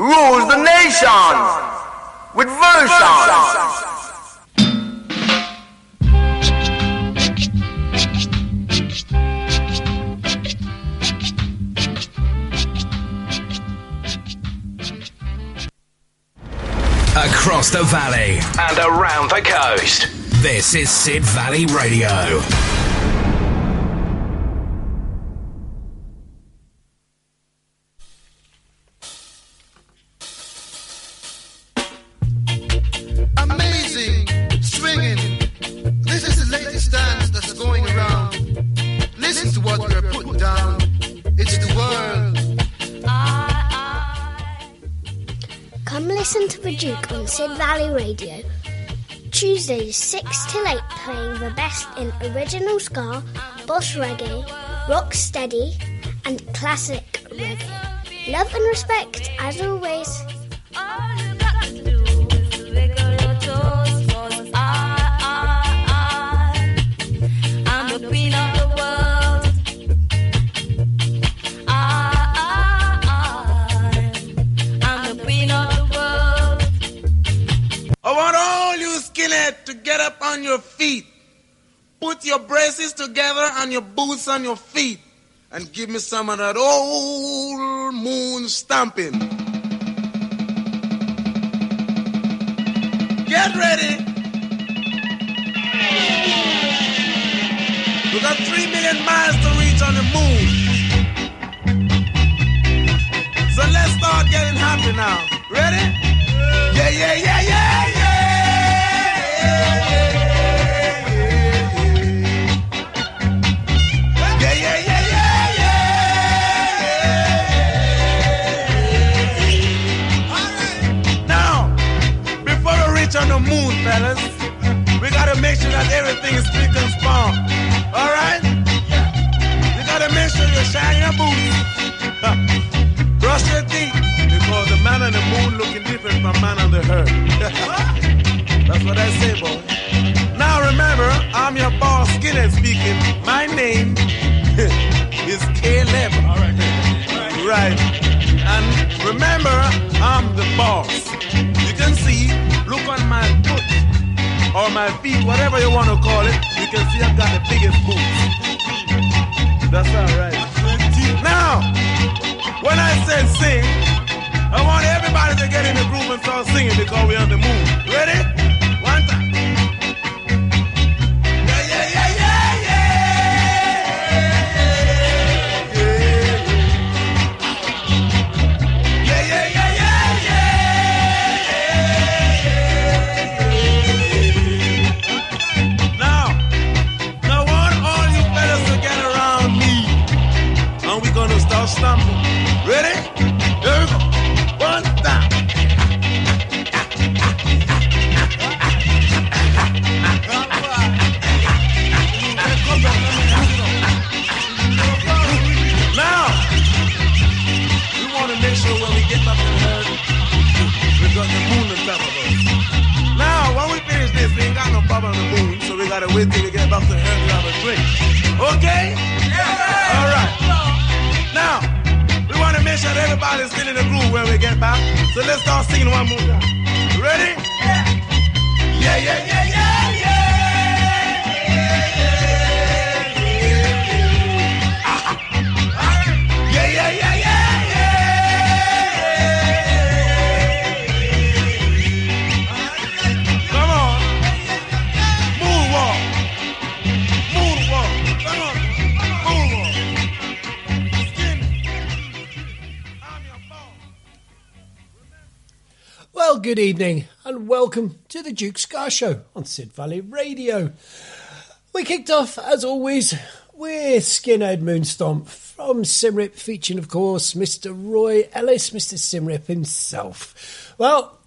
rules the nation with version. Across the valley and around the coast. This is Sid Valley Radio. Tuesdays 6 till 8 playing the best in original ska, boss reggae, rock steady, and classic reggae. Love and respect as always. Get up on your feet. Put your braces together and your boots on your feet. And give me some of that old moon stomping. Get ready. We got three million miles to reach on the moon. So let's start getting happy now. Ready? Yeah, yeah, yeah, yeah, yeah. Brush your teeth because the man on the moon looking different from man on the earth. That's what I say, boy. Now remember, I'm your boss, Skinhead speaking. My name is Caleb. Right. And remember, I'm the boss. You can see, look on my foot or my feet, whatever you want to call it. You can see I've got the biggest boots. That's all right. Now, when I said sing, I want everybody to get in the groove and start singing because we're on the move. Ready? Back. So let's start singing one more time. Ready? Yeah, yeah, yeah, yeah. Good evening and welcome to the Duke Ska Show on Sid Valley Radio. We kicked off, as always, with Skinhead Moonstomp from Symarip, featuring, of course, Mr. Roy Ellis, Mr. Symarip himself. Well,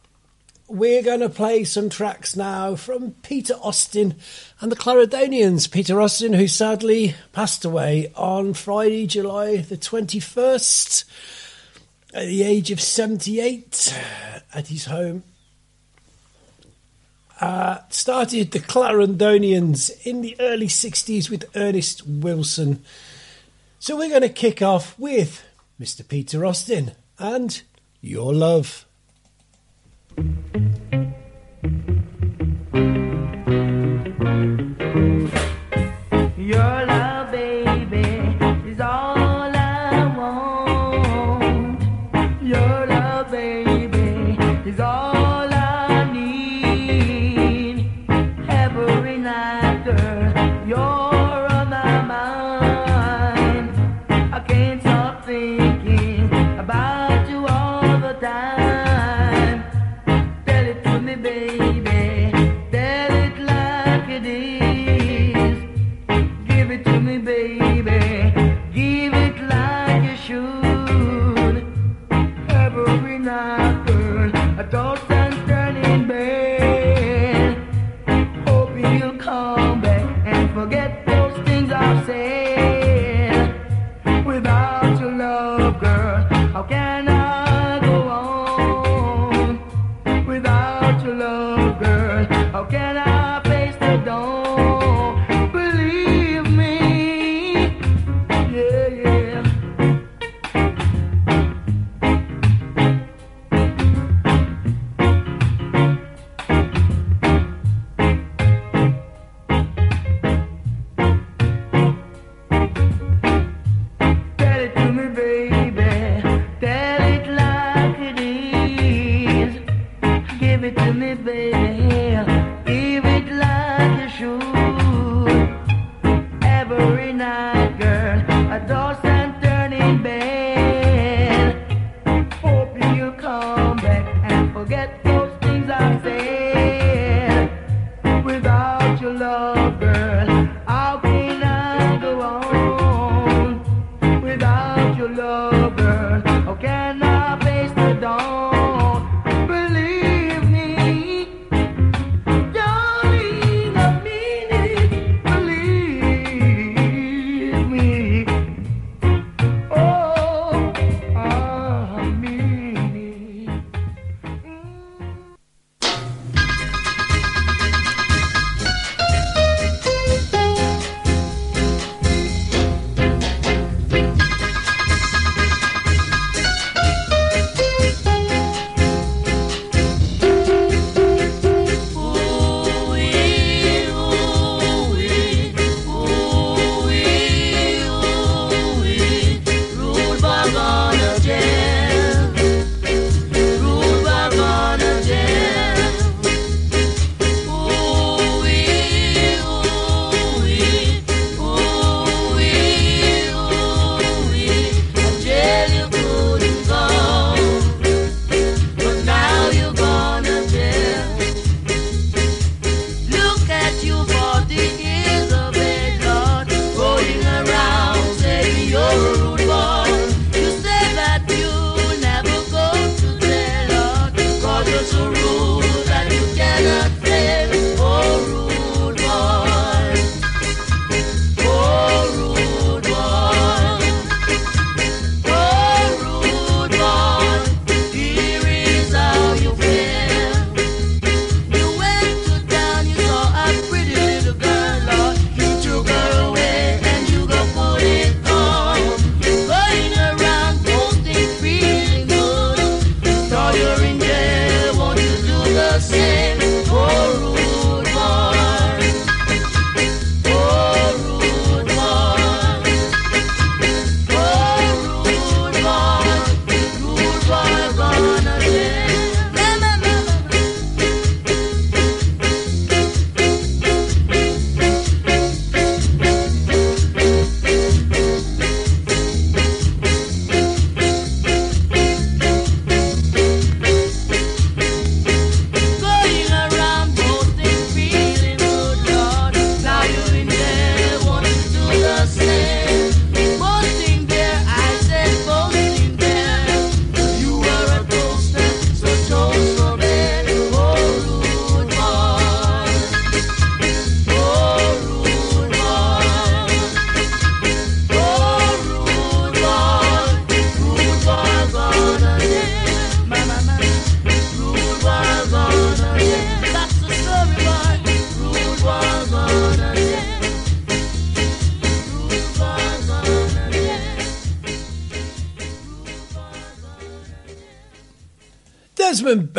we're going to play some tracks now from Peter Austin and the Clarendonians. Peter Austin, who sadly passed away on Friday, July the 21st at the age of 78 at his home. Uh, started the Clarendonians in the early 60s with Ernest Wilson. So we're going to kick off with Mr. Peter Austin and Your Love.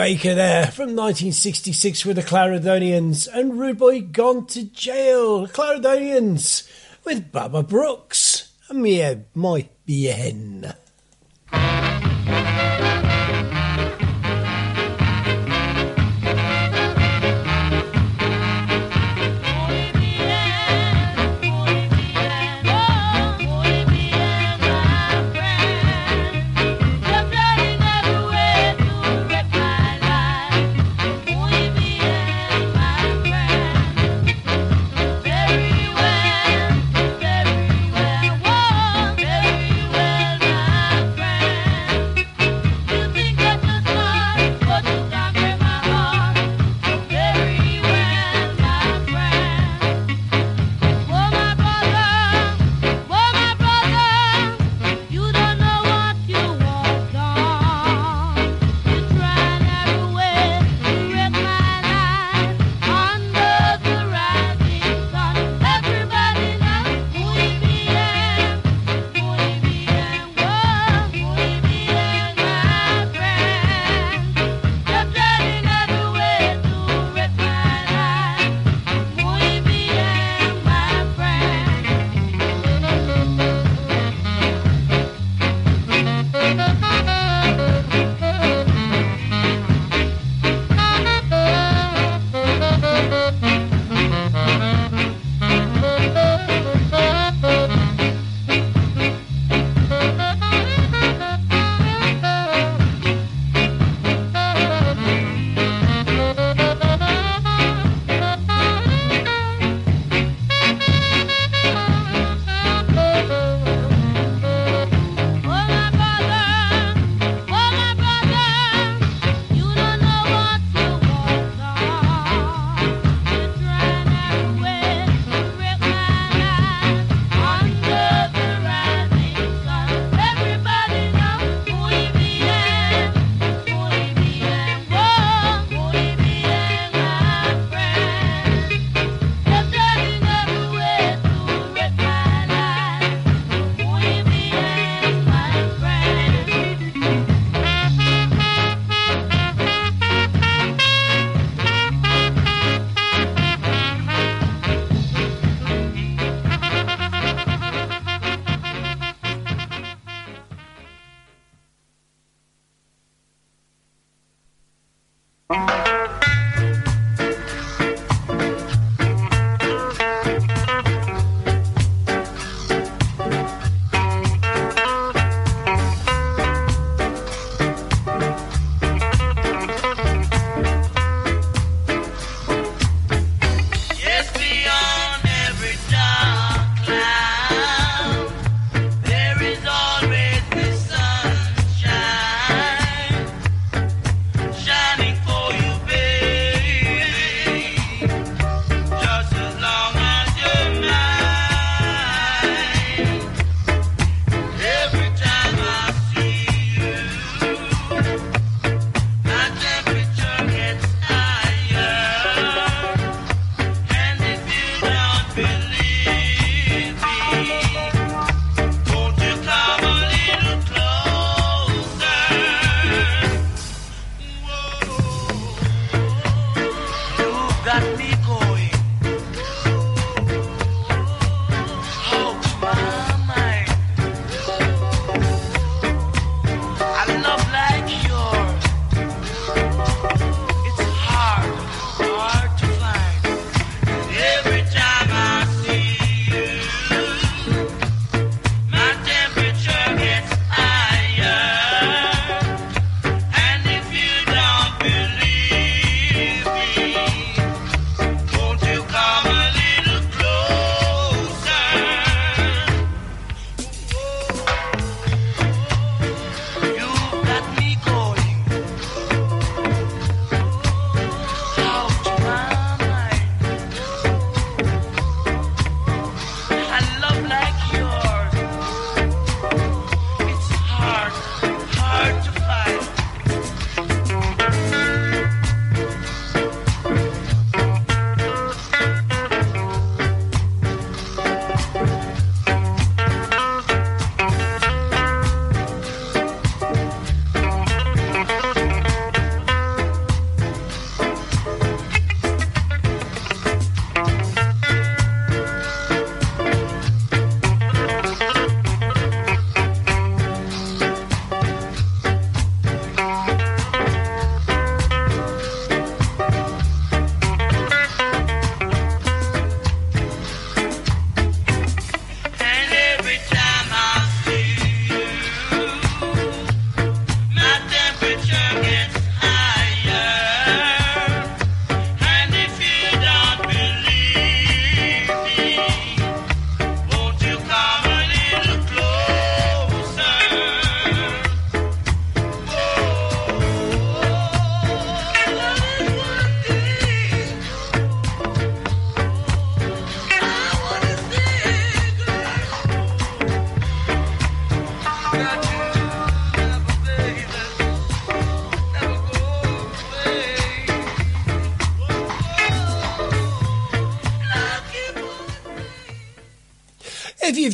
Baker there from 1966 with the Clarendonians and Rude Boy Gone to Jail. Clarendonians with Baba Brooks and Mia My Bien.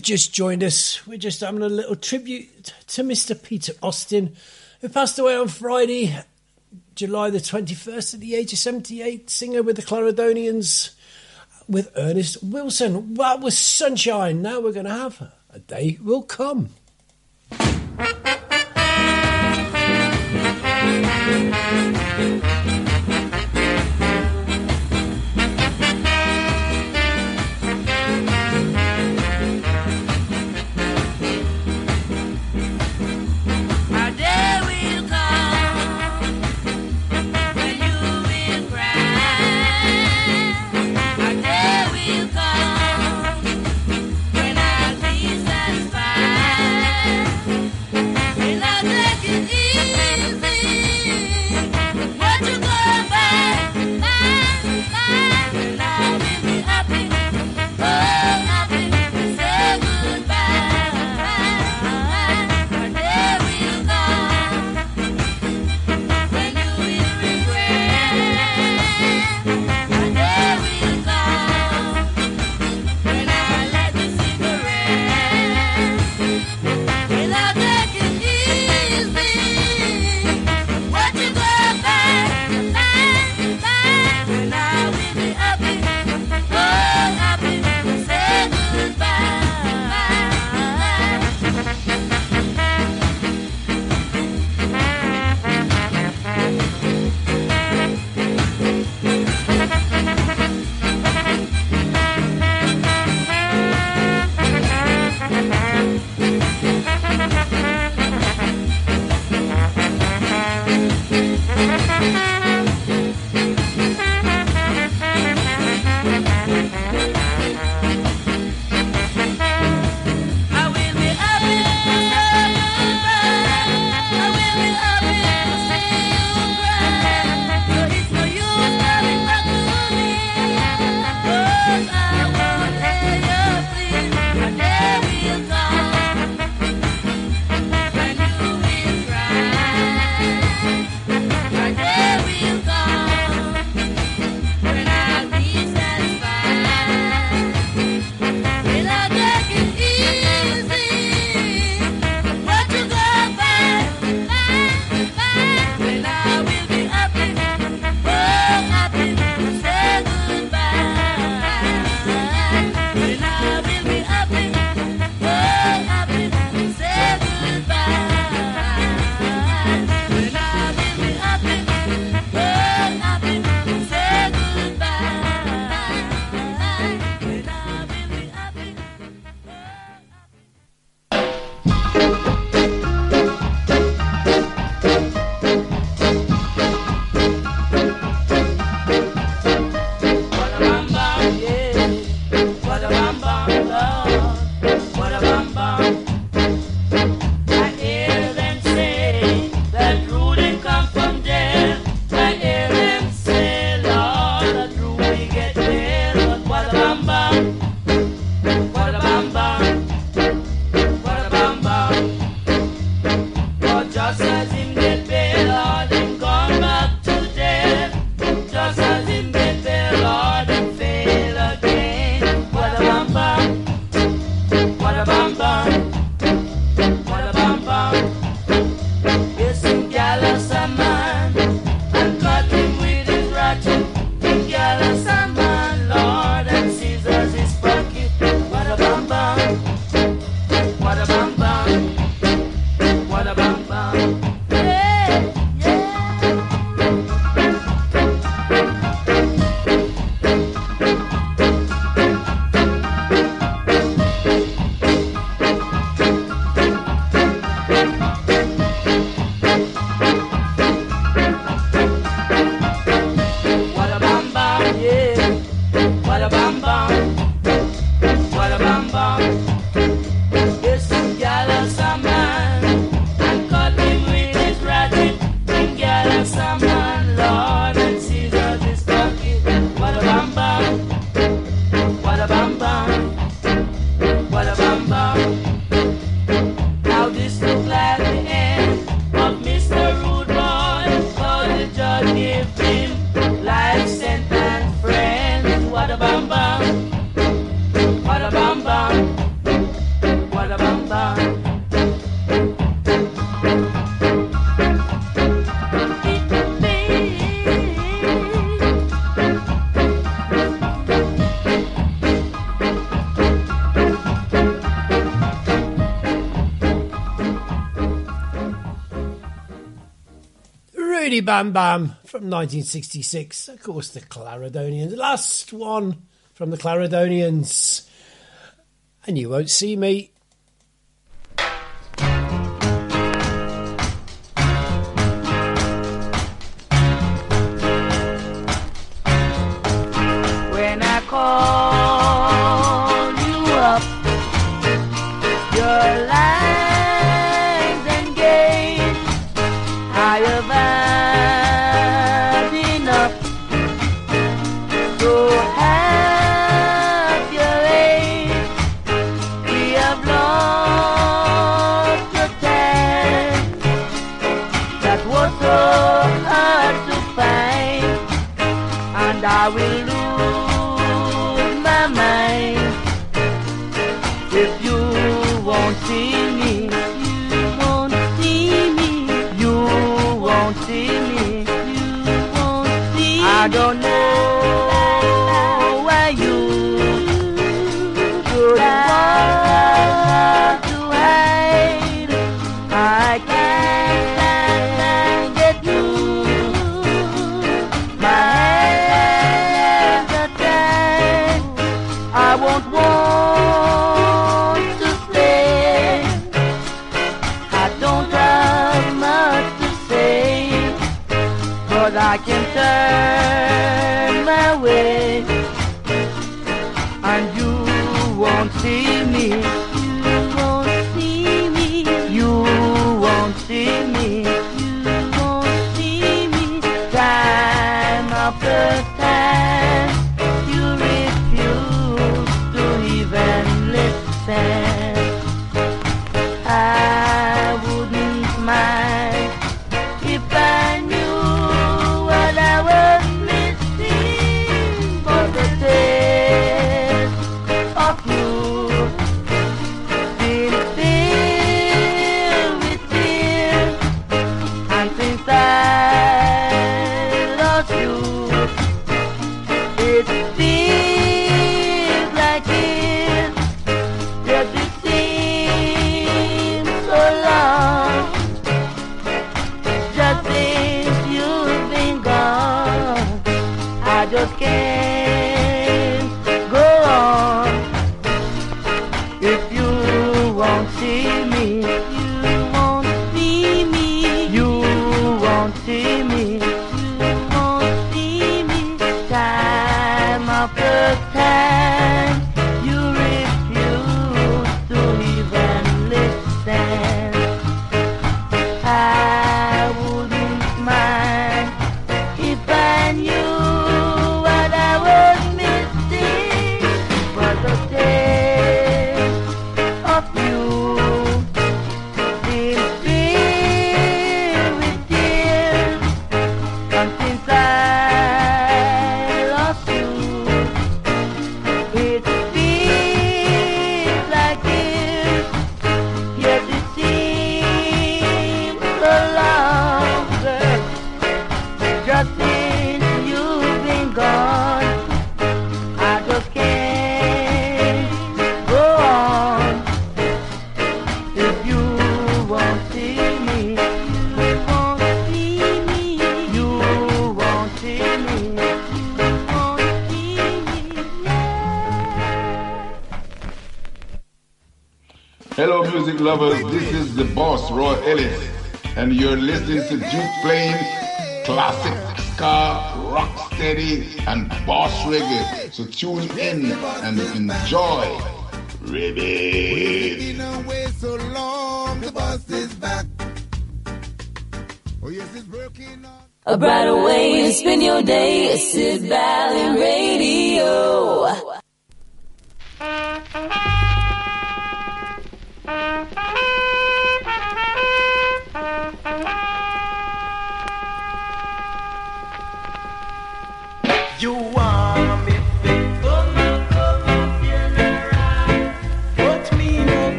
you've just joined us, we're just having a little tribute to Mr. Peter Austin, who passed away on Friday, July the 21st, at the age of 78, singer with the Clarendonians, with Ernest Wilson. That was sunshine. Now we're going to have a day will come. Bam Bam from 1966. Of course, the Clarendonians. Last one from the Clarendonians. And you won't see me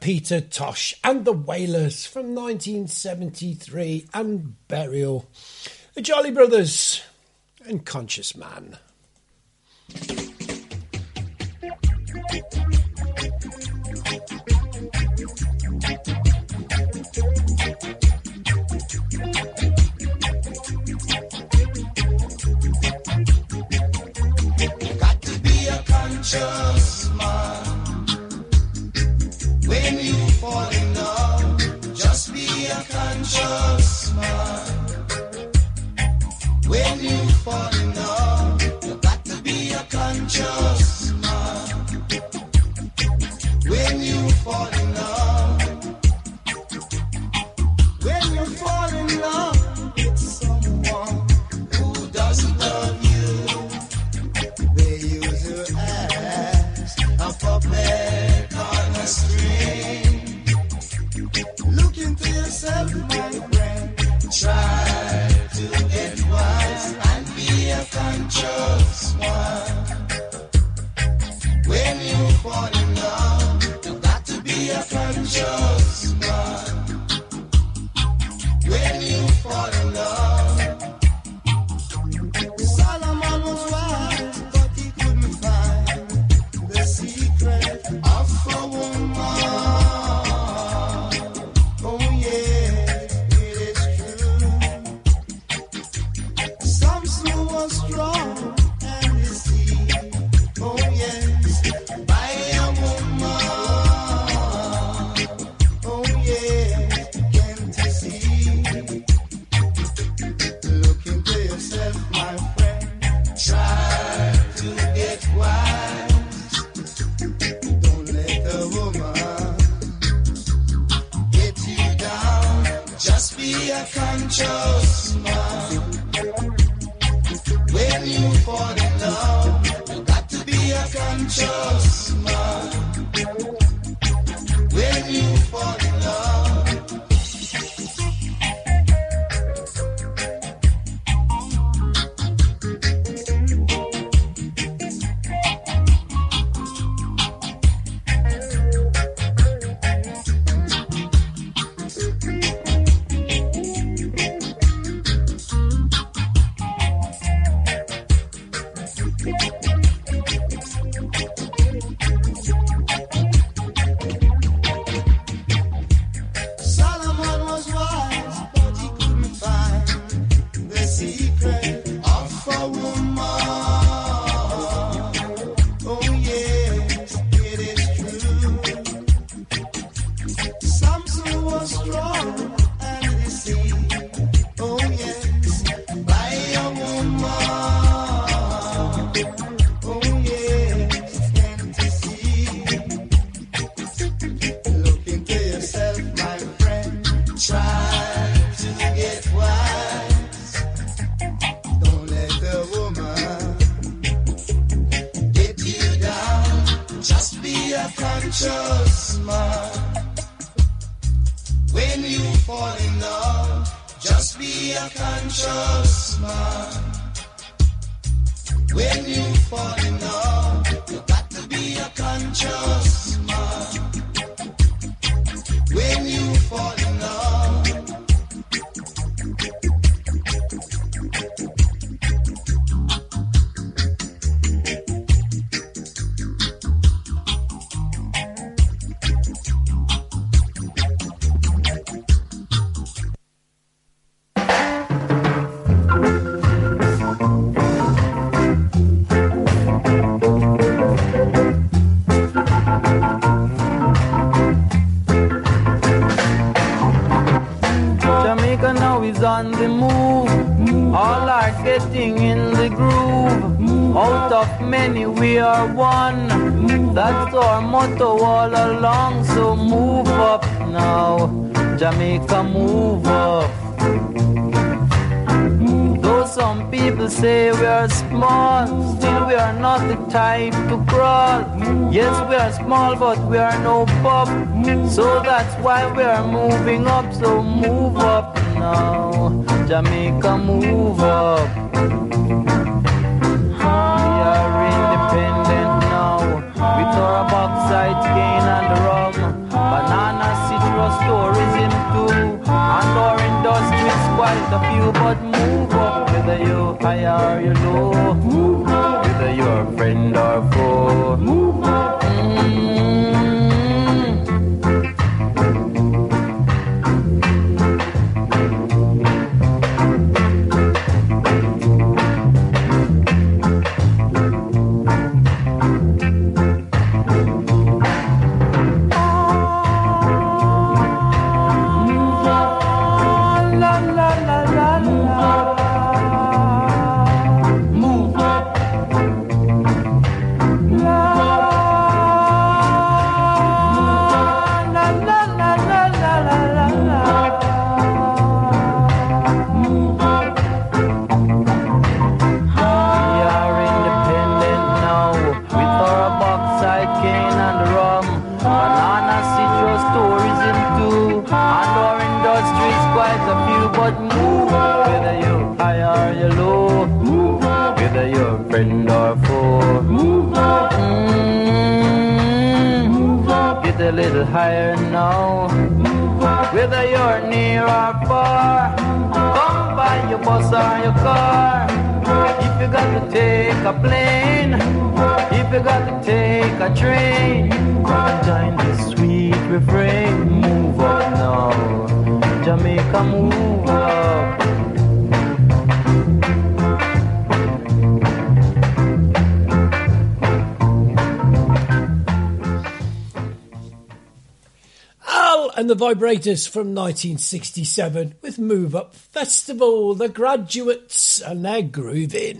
Peter Tosh and the Wailers from 1973 and Burial, the Jolly Brothers and Conscious Man. small, but we are no pop. So that's why we are moving up. So move up now, Jamaica, move up. We are independent now. With our backside cane and rum, banana citrus tourism too, and our industries quite a few. But move up, whether you high or you low. Vibrators from 1967 with Move Up Festival, The Graduates, and their grooving.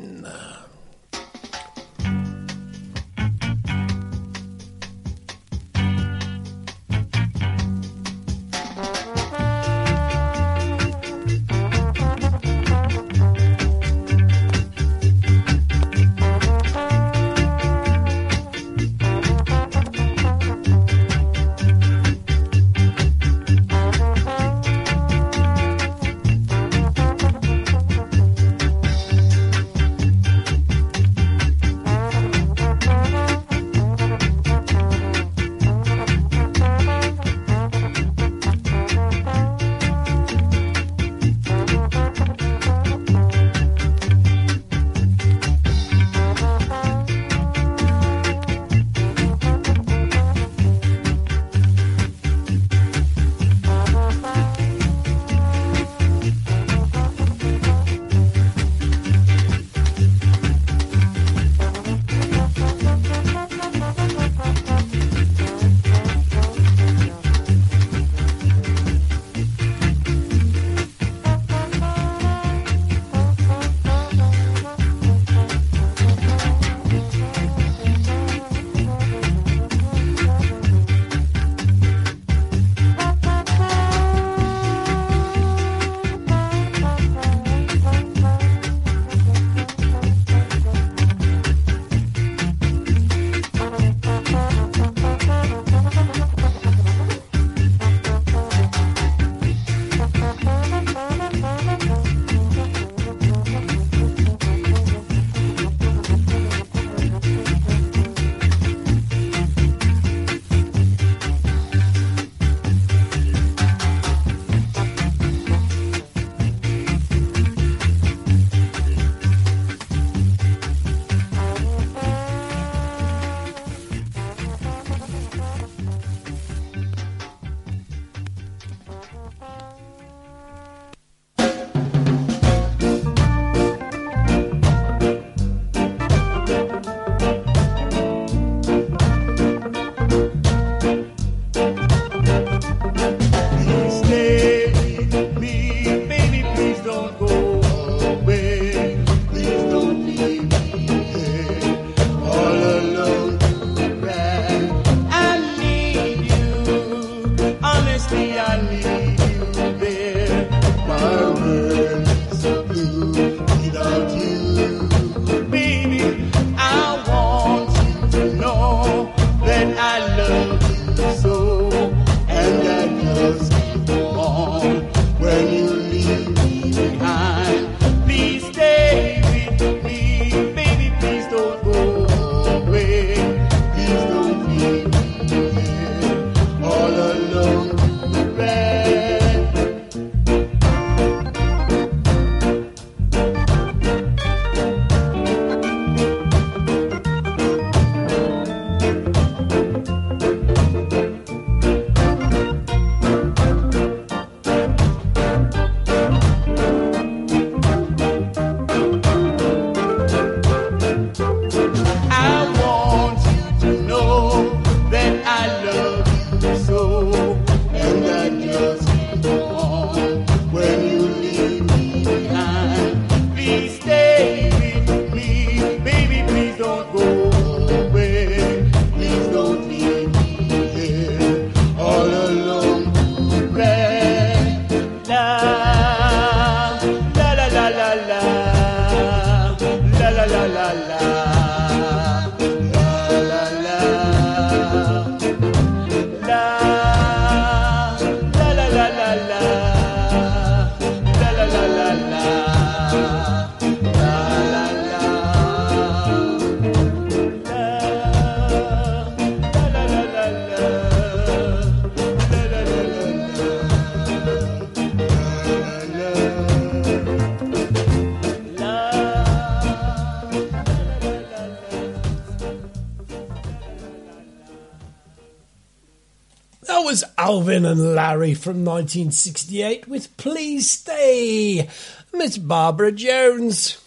Was Alvin and Larry from 1968 with Please Stay. Miss Barbara Jones.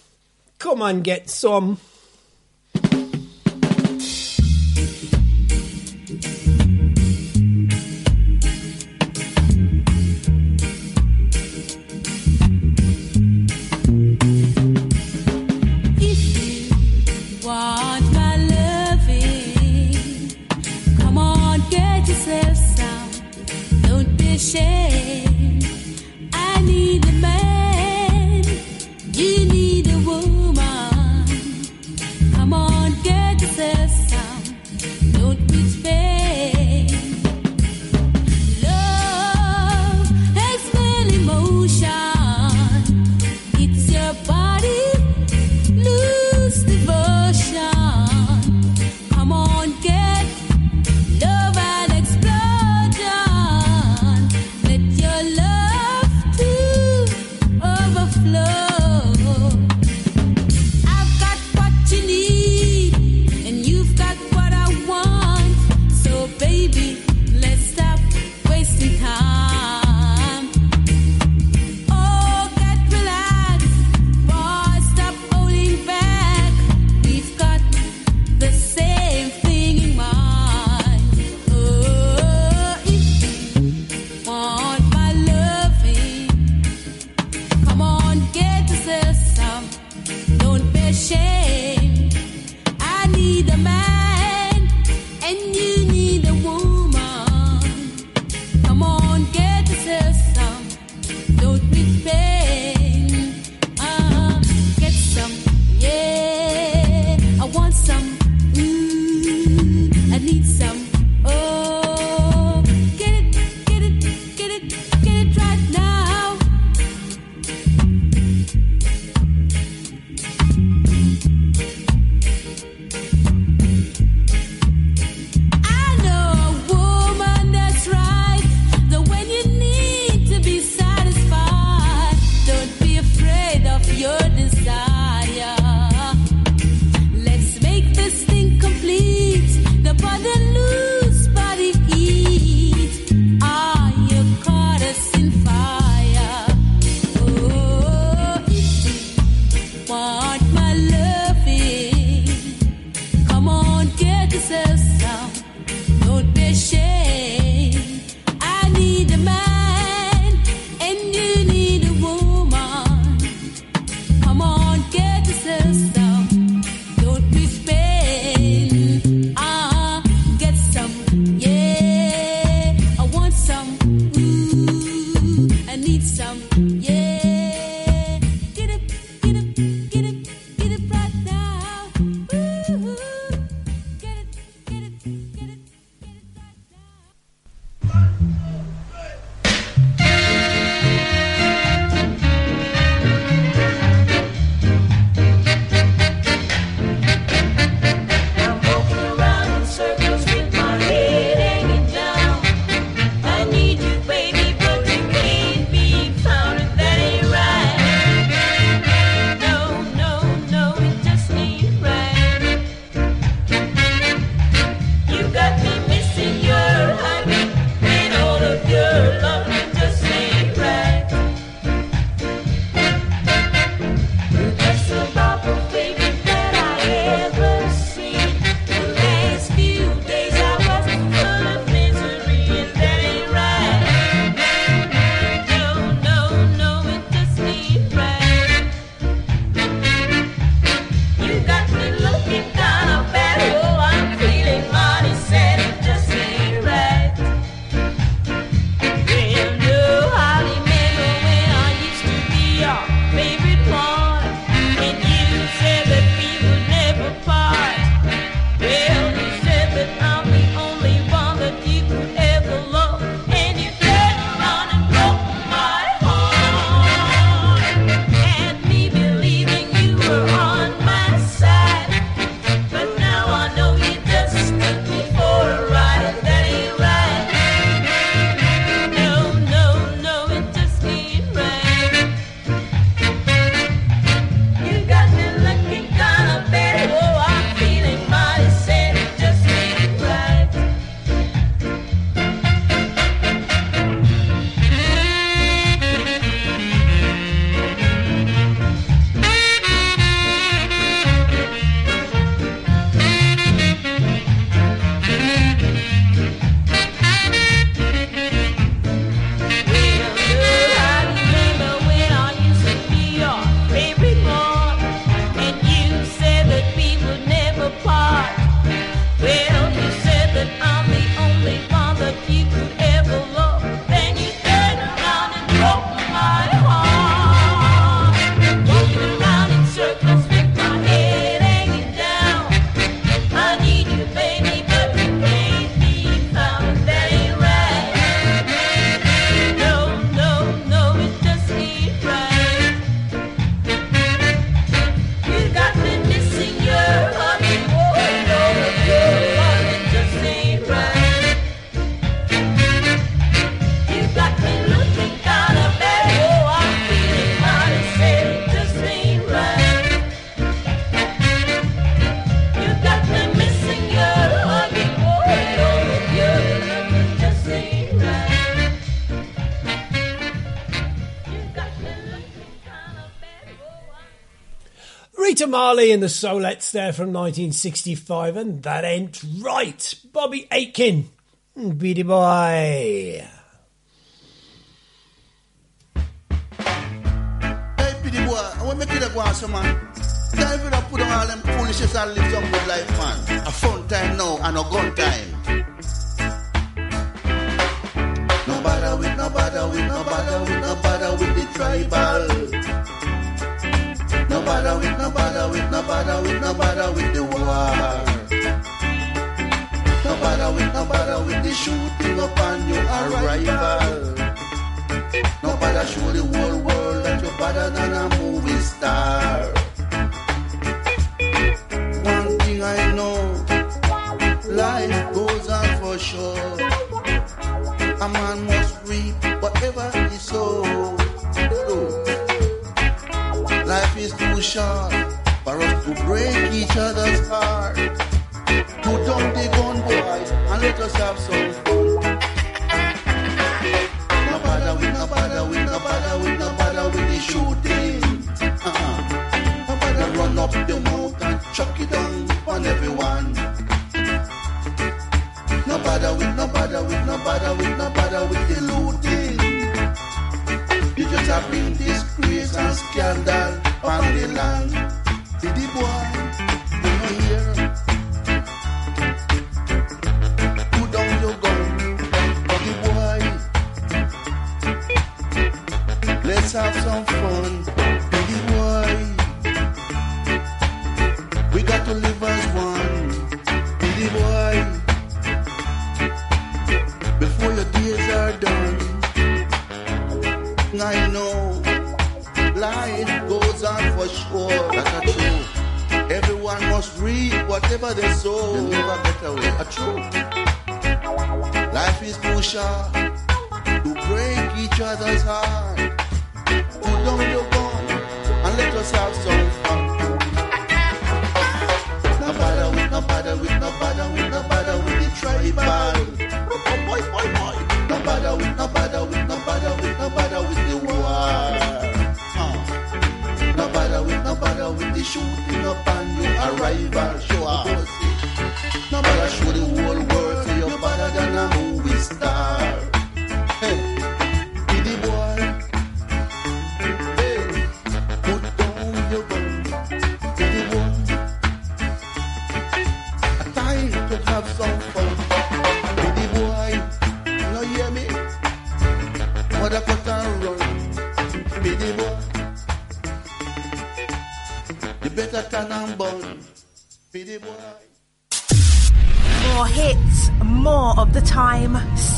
Come and get some. Tamale and the Solettes there from 1965, and that ain't right. Bobby Aitken, Beady Boy. A man must reap whatever he sows. Life is too short for us to break each other's heart. Put down the gun, boys, and let us have some fun. No bother with, no bother with, no bother with, no bother with the shooting. Uh-huh. No bother run up the mountain, chuck it down on everyone. bother with, no bother with the looting. You just have been disgrace and scandal on the land. Diddy boy.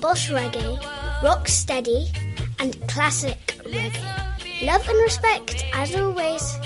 boss reggae, rock steady, and classic reggae. Love and respect as always.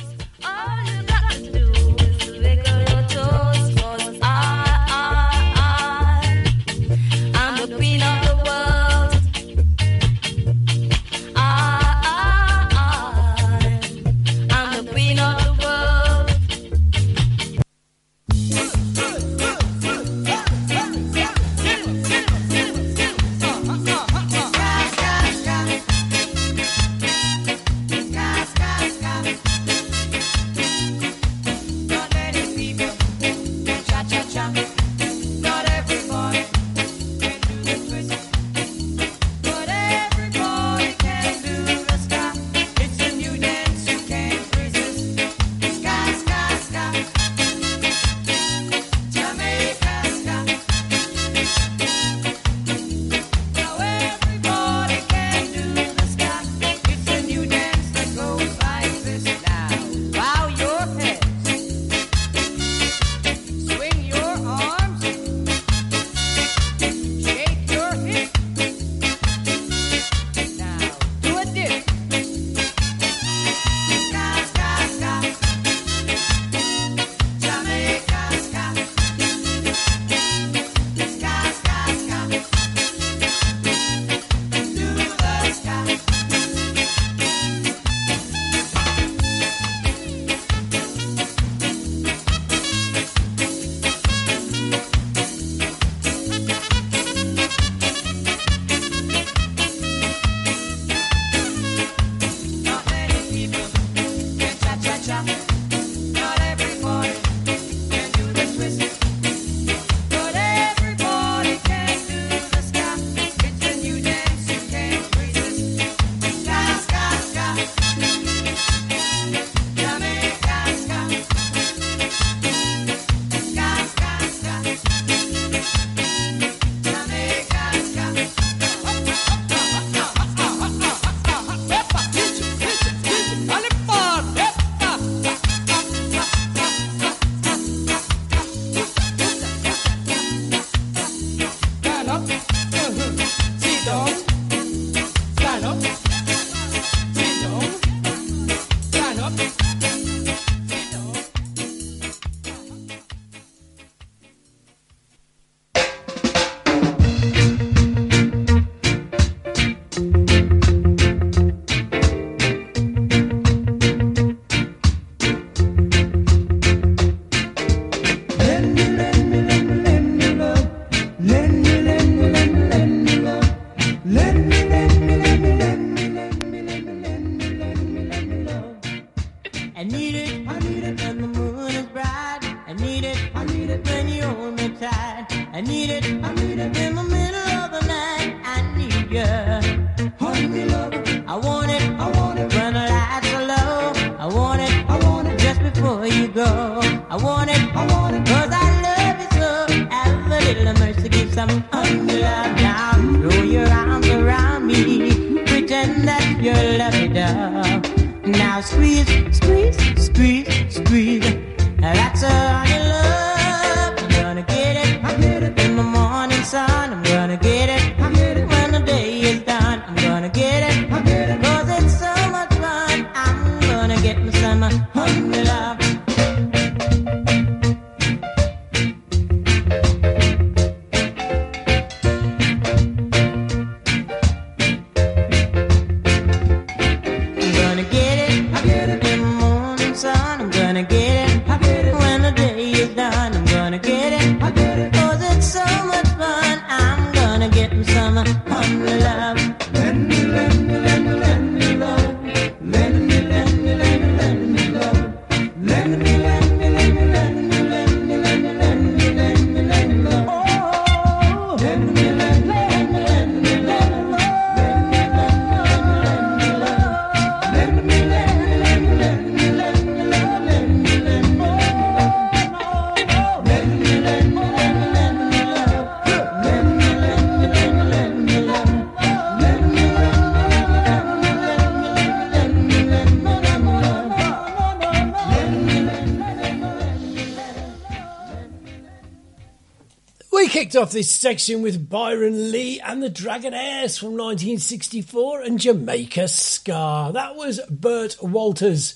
kicked off this section with Byron Lee and the Dragonaires from 1964 and Jamaica Ska. That was Burt Walters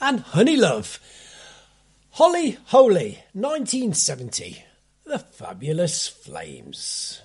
and Honey Love, Holly Holy, 1970. The Fabulous Flames.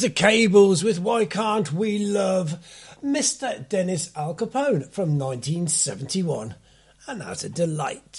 the Cables with Why Can't We Love Mr. Dennis Alcapone from 1971. And that's a delight.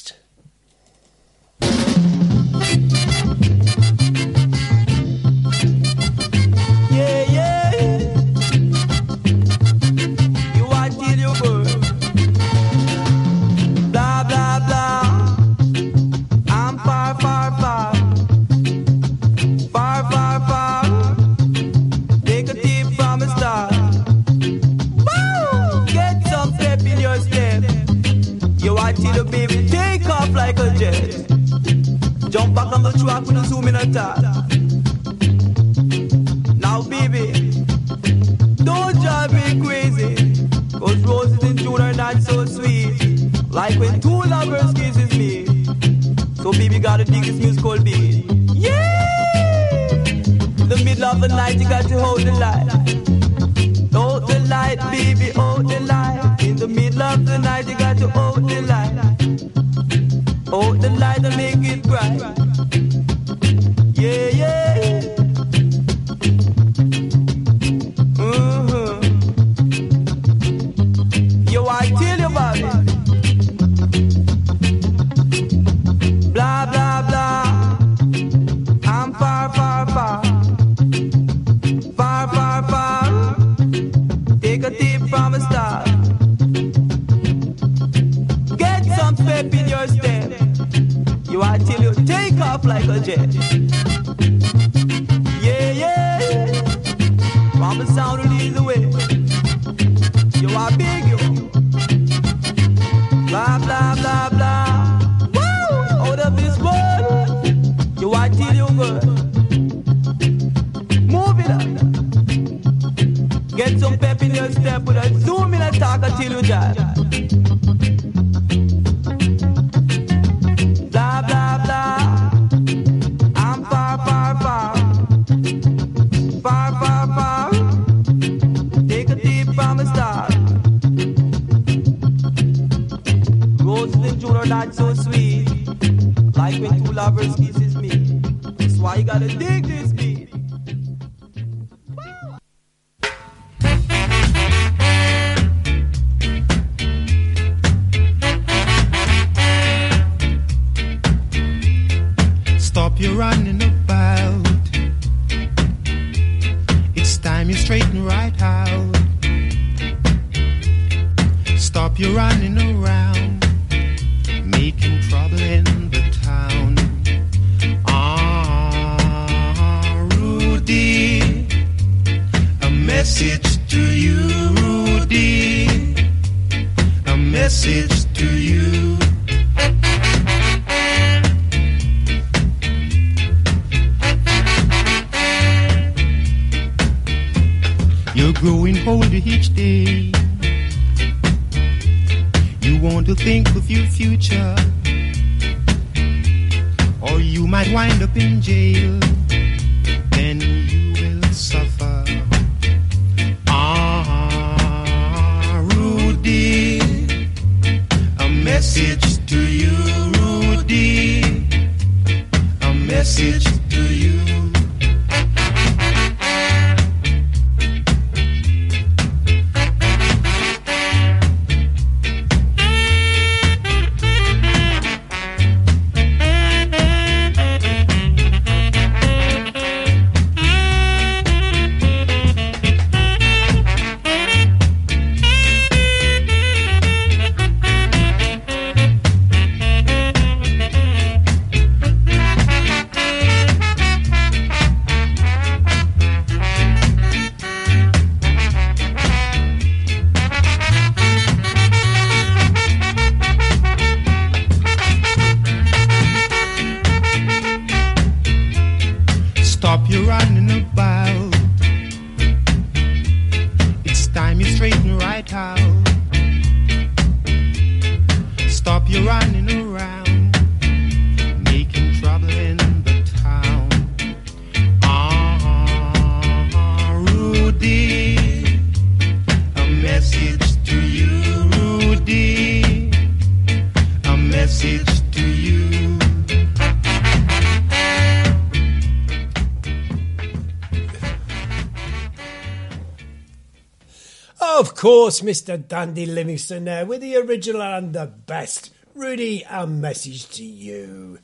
Course, Mr. Dandy Livingstone there with the original and the best. Rudy, a message to you.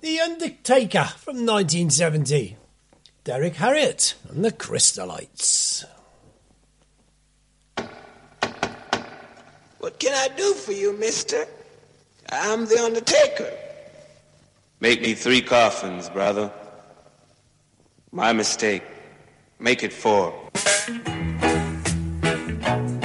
The Undertaker from 1970. Derrick Harriott and the Crystalites. What can I do for you, mister? I'm the Undertaker. Make me three coffins, brother. My mistake. Make it four. What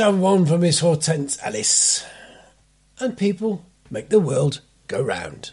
Let's have one for Miss Hortense Ellis. And people make the world go round.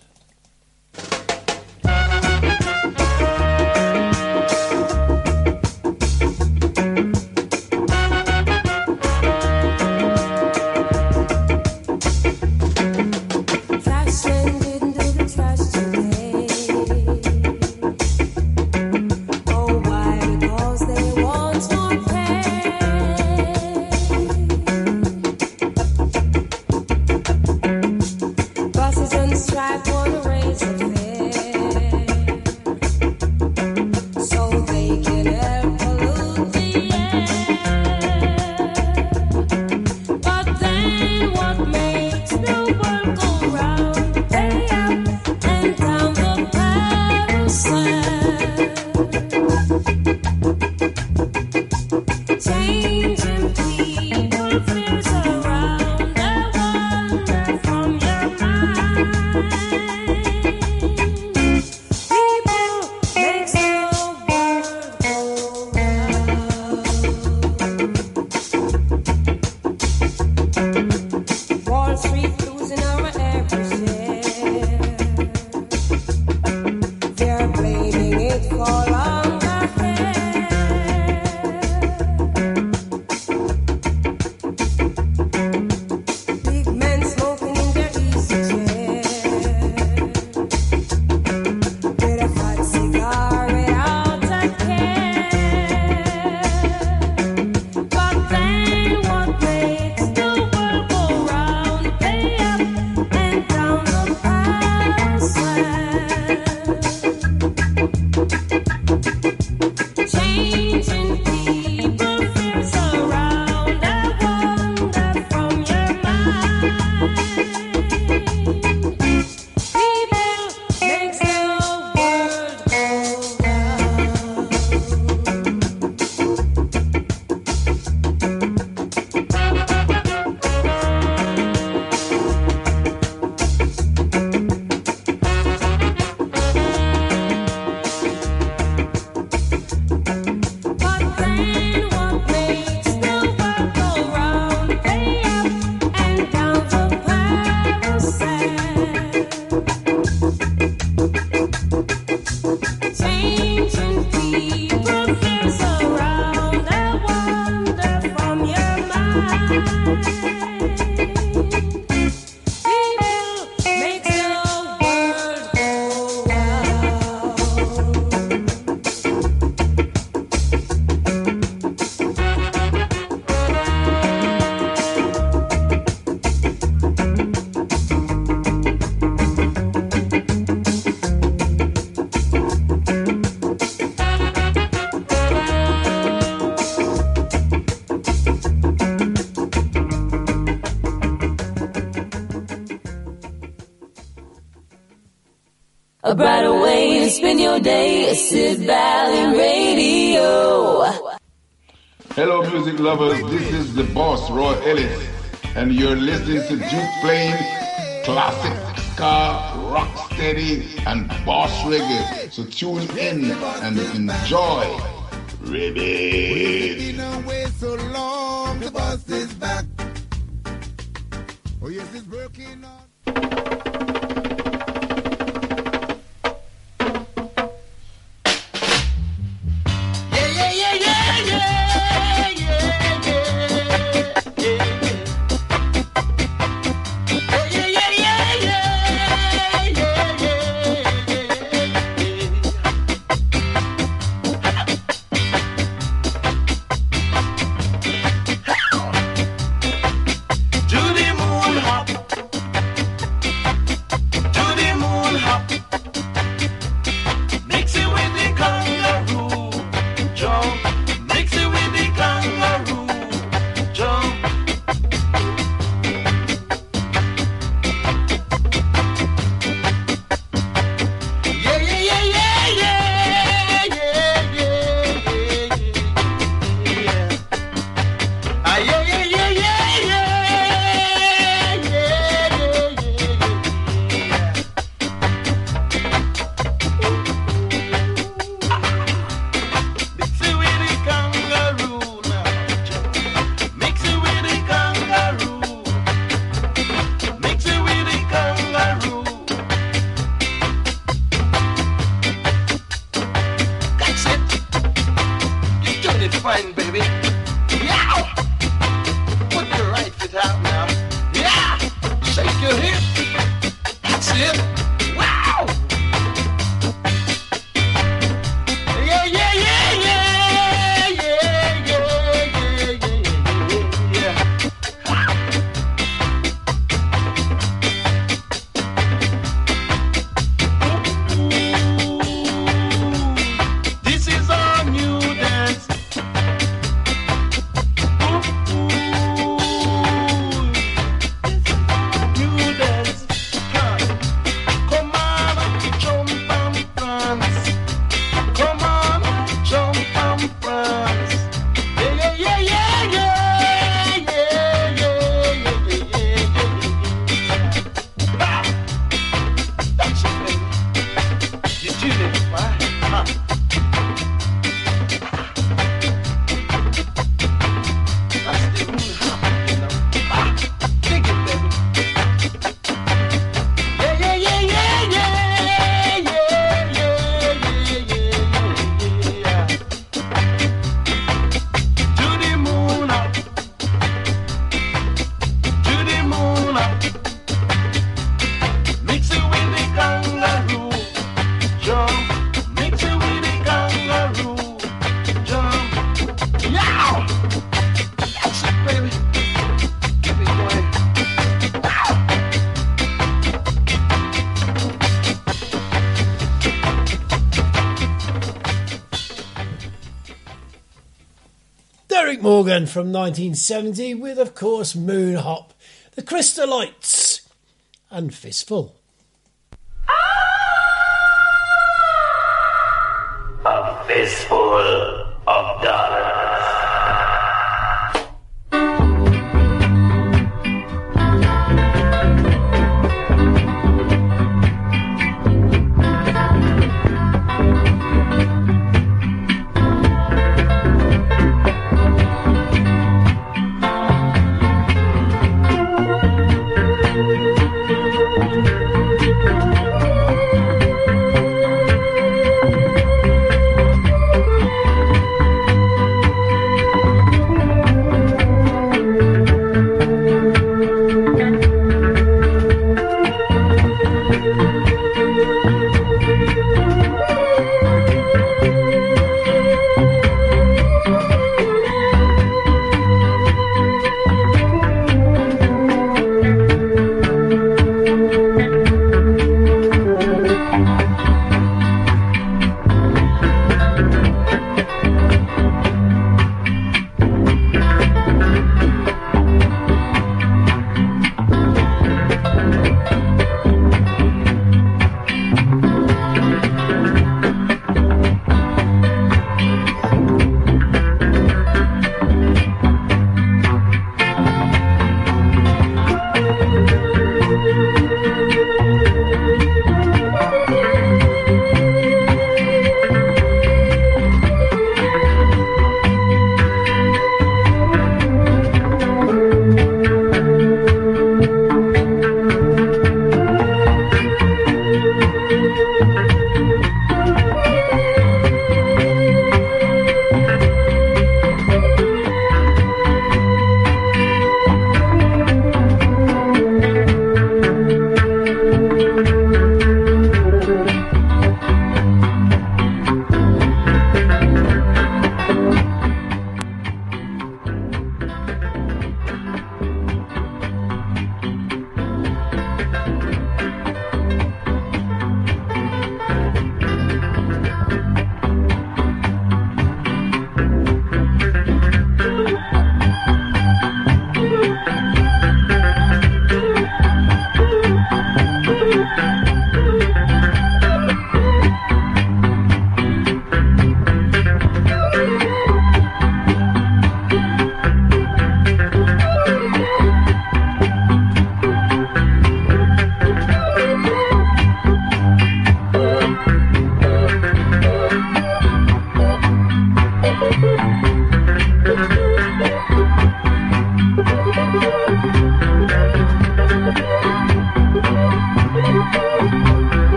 in your day. Sid Valley Radio. Hello, music lovers. This is the boss, Roy Ellis, and you're listening to Duke playing classic ska, rock steady, and boss reggae. So tune in and enjoy. Ribbit. organ from 1970 with, of course, Moon Hop, The Crystalites, and Fistful.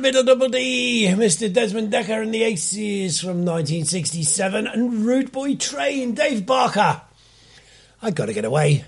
Middle Double D, Mr. Desmond Dekker and the Aces from 1967, and Rude Boy Train, Dave Barker. I gotta get away.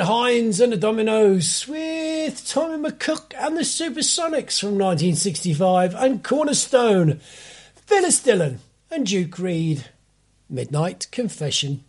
Hinds and the Dominoes with Tommy McCook and the Supersonics from 1965 and Cornerstone, Phyllis Dillon and Duke Reid, Midnight Confession.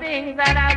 things that I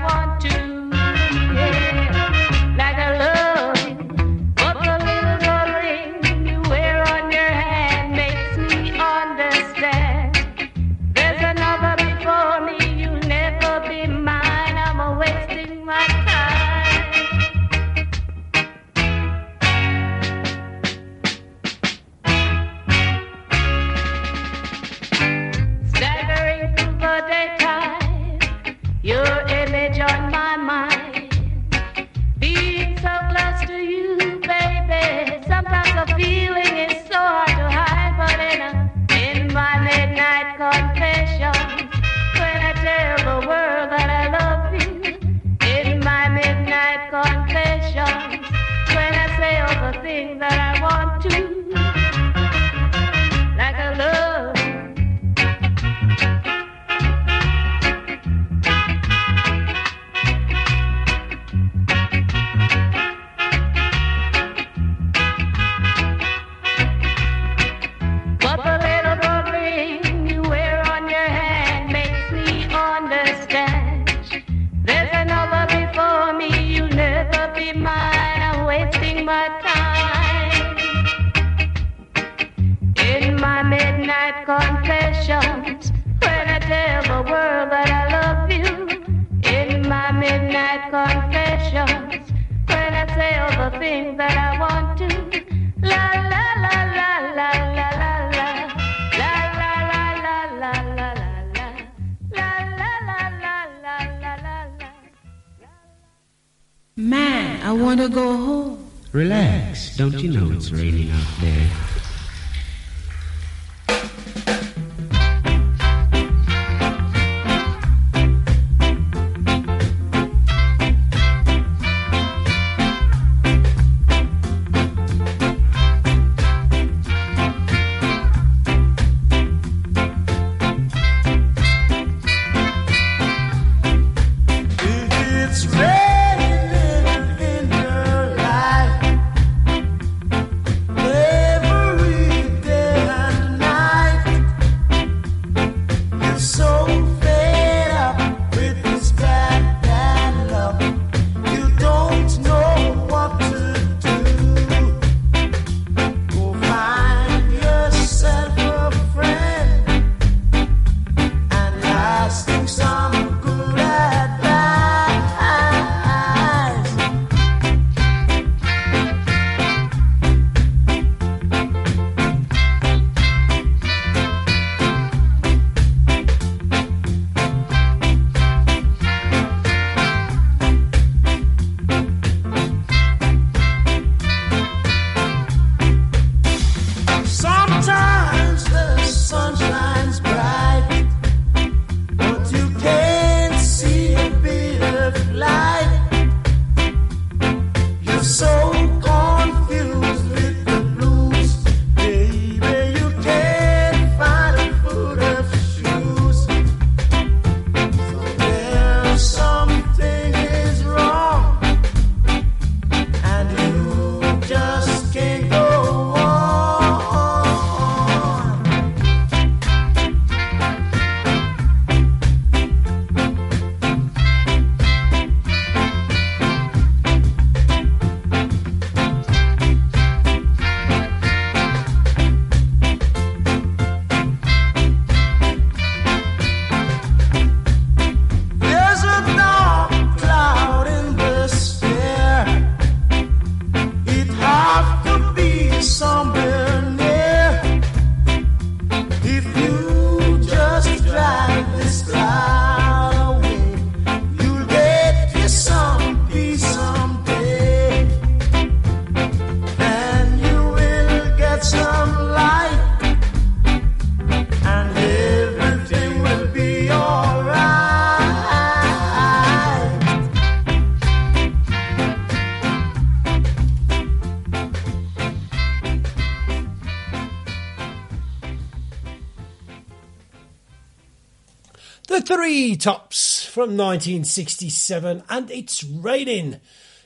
Tops from 1967 and It's Raining.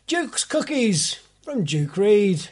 Duke's Cookies from Duke Reid.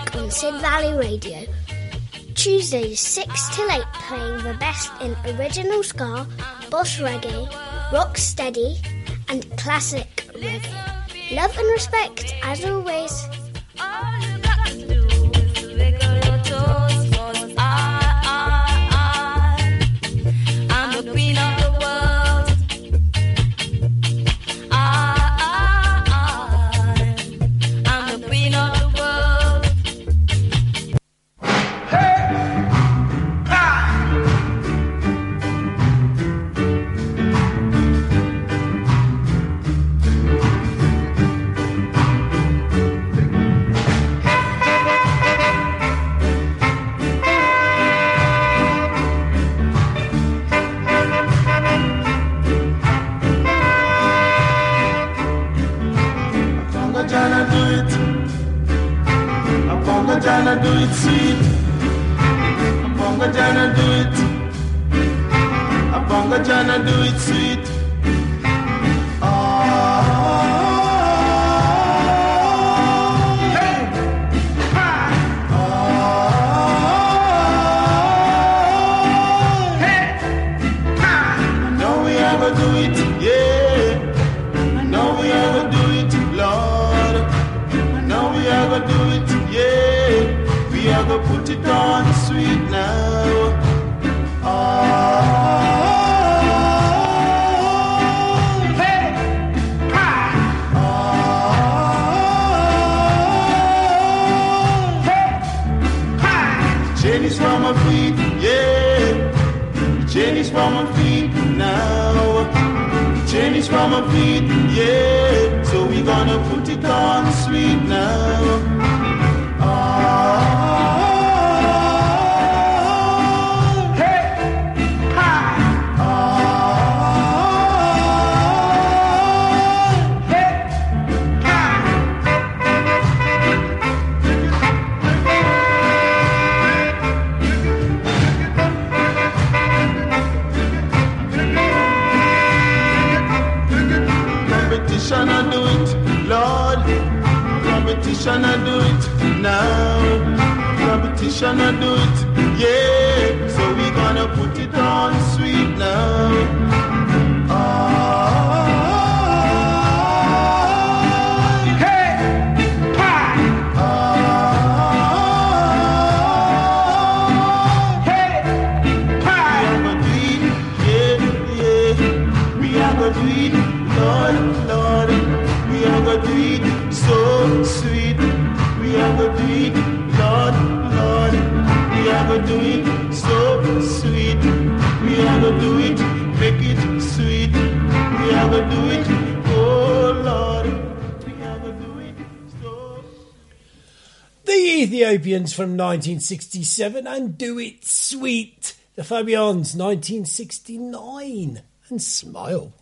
week on Sid Valley Radio. Tuesdays 6 till 8 playing the best in original ska, boss reggae, rock steady and classic reggae. Love and respect as always. Fabians from 1967 and Do It Sweet. The Fabians 1969 and Smile.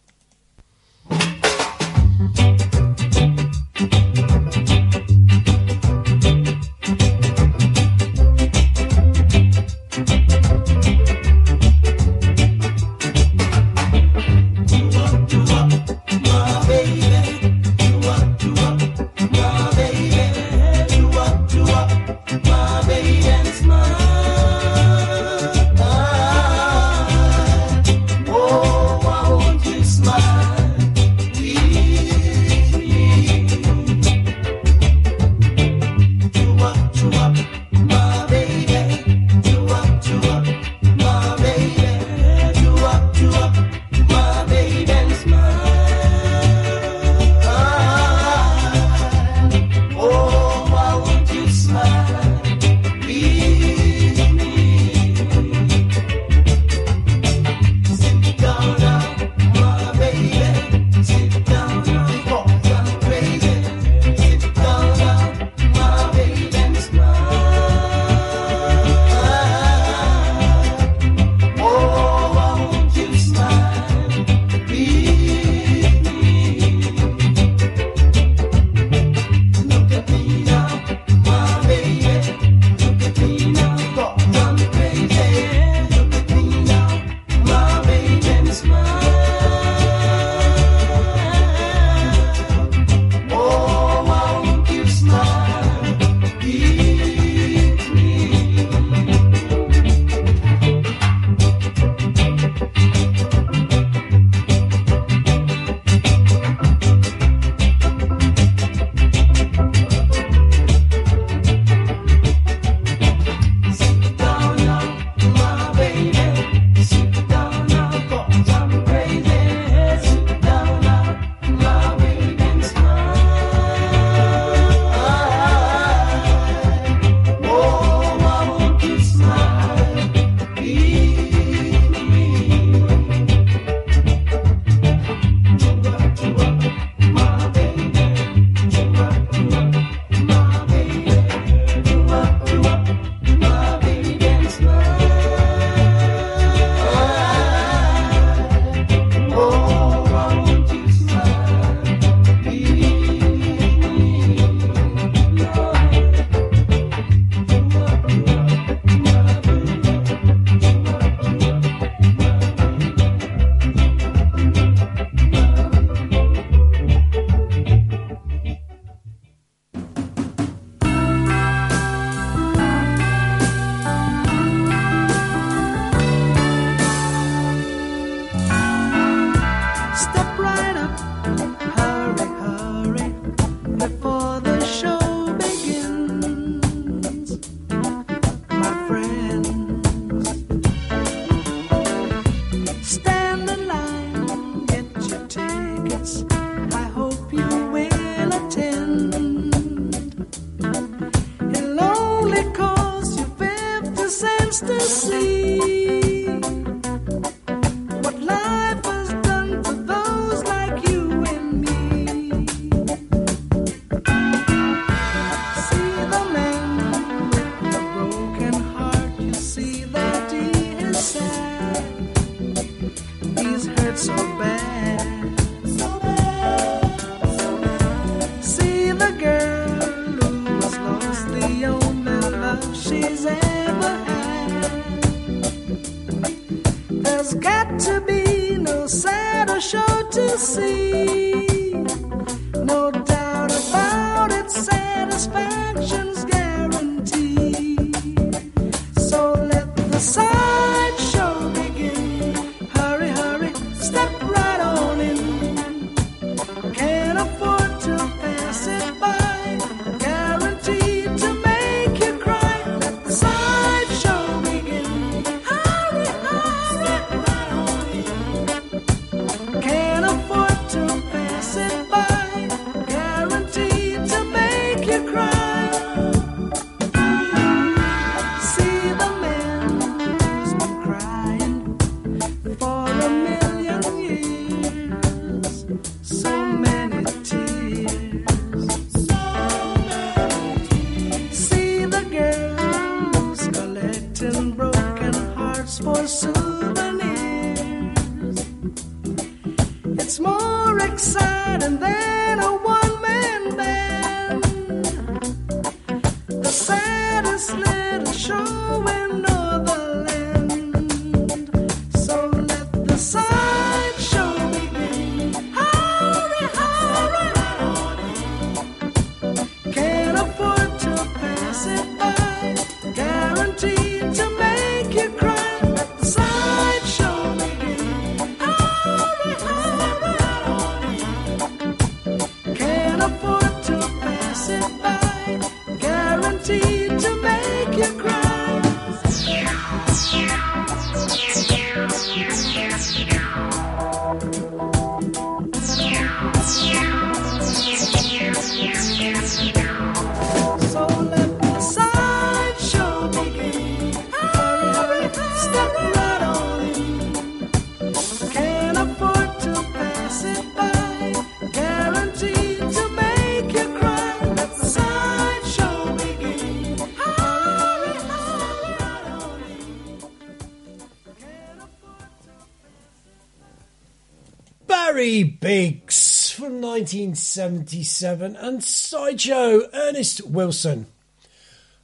1977 and Sideshow Ernest Wilson.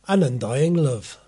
An Undying Love.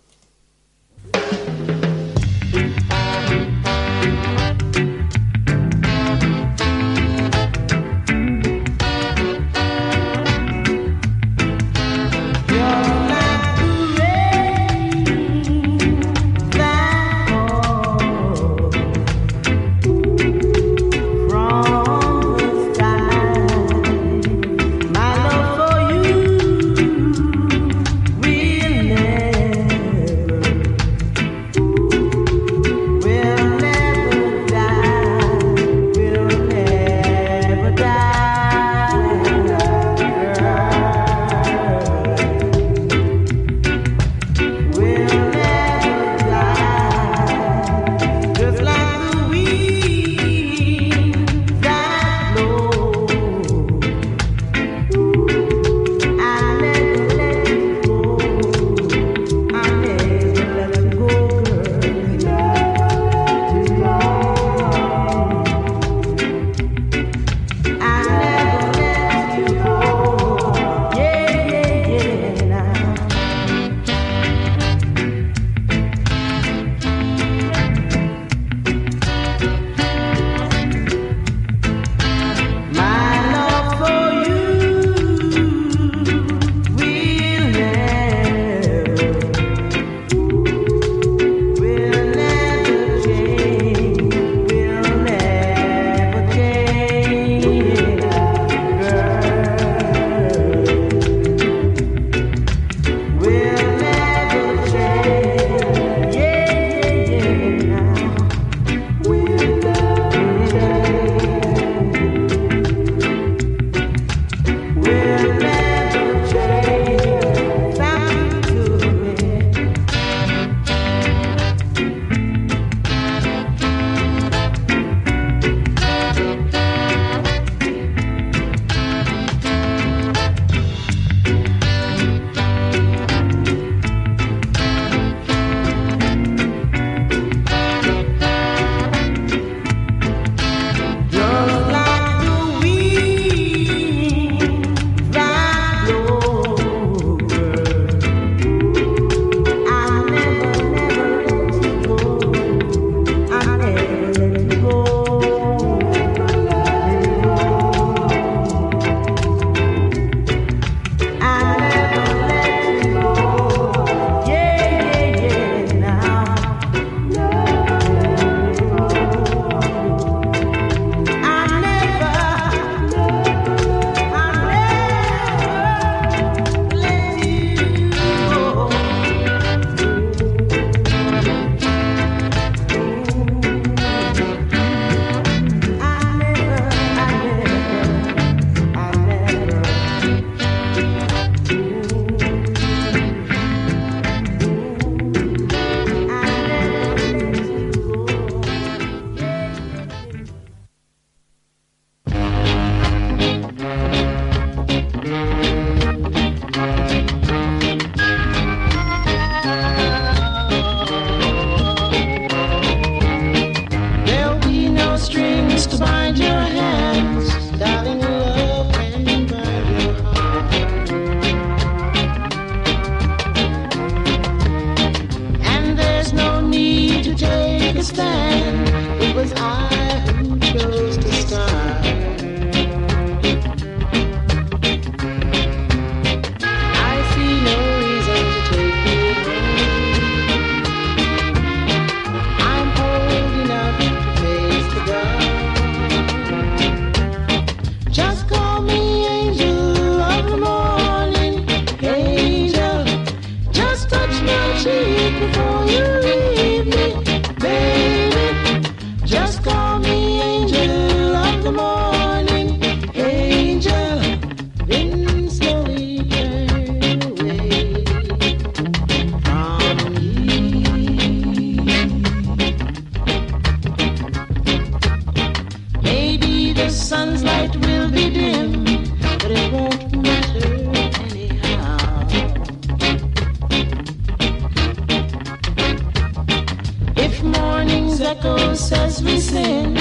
echoes as we sing.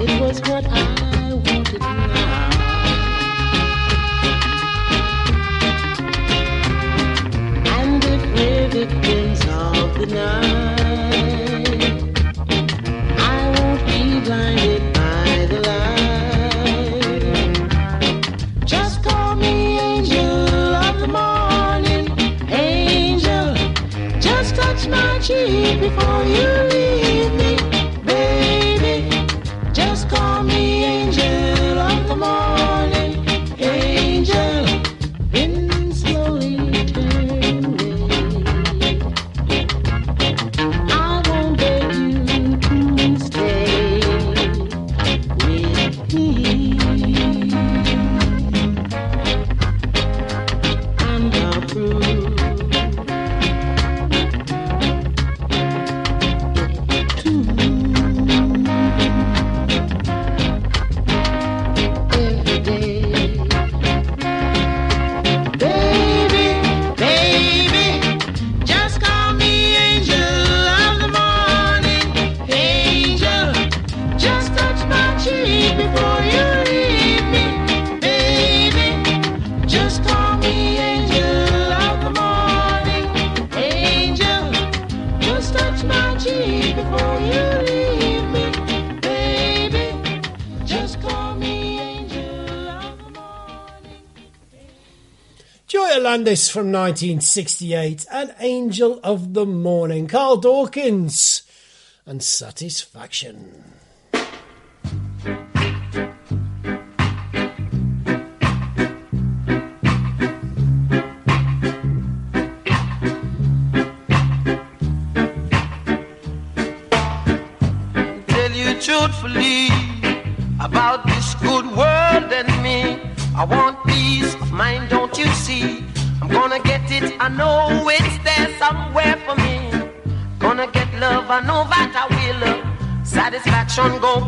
It was what I wanted now. And if we're victims of the night, I won't be blinded by the light. Just call me angel of the morning, angel. Just touch my cheek before you leave. From 1968 an Angel of the Morning, Carl Dawkins and Satisfaction. sun go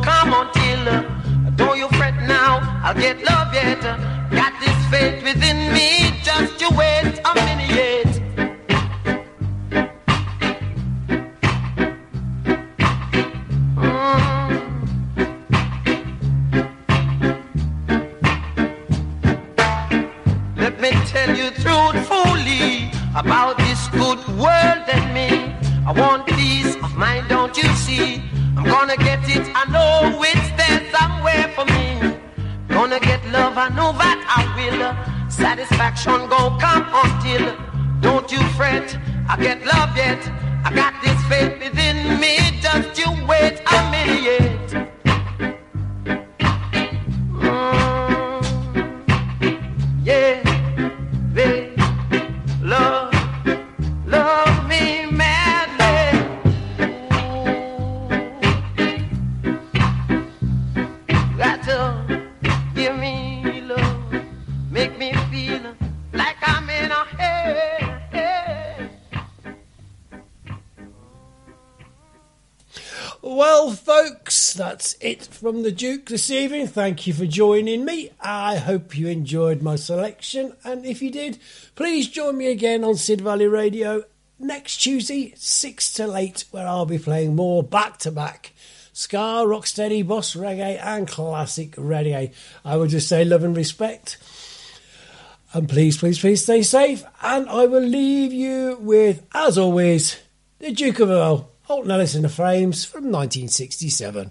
from the Duke this evening. Thank you for joining me. I hope you enjoyed my selection, and if you did, please join me again on Sid Valley Radio next Tuesday, 6 till 8, where I'll be playing more back to back. Ska, rocksteady, boss reggae, and classic reggae. I would just say love and respect. And please, please, please stay safe. And I will leave you with, as always, the Duke of Earl, Alton Ellis in the Flames from 1967.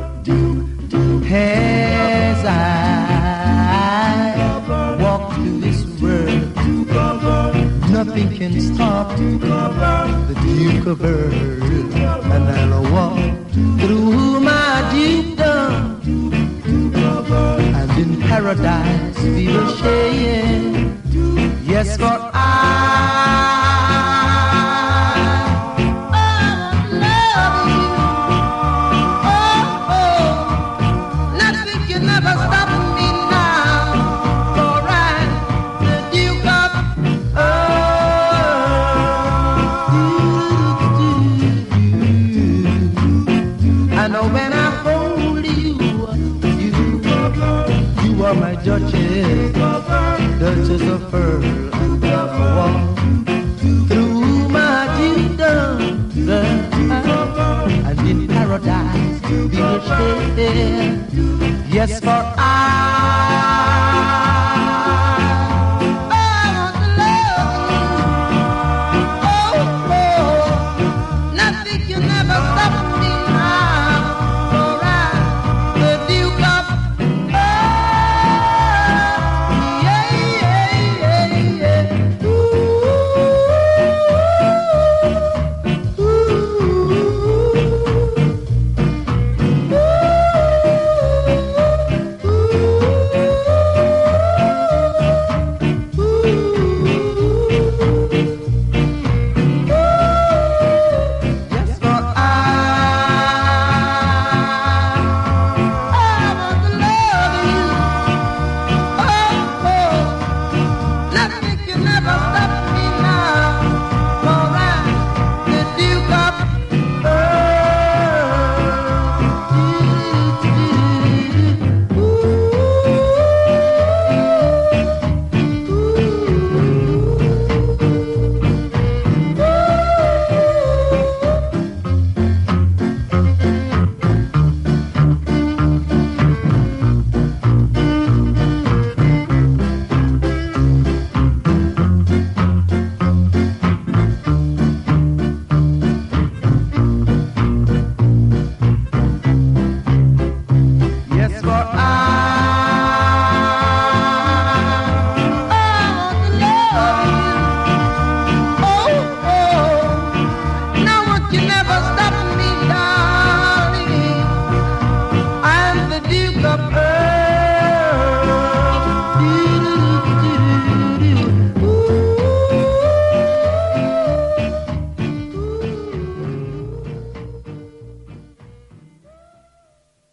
Can stop the Duke of Earl, and I'll walk through my dukedom, and in paradise we will share. Yes, for I. are Duchess, of Pearl. And walk through my dukedom, and in paradise we will share. Yes, for I.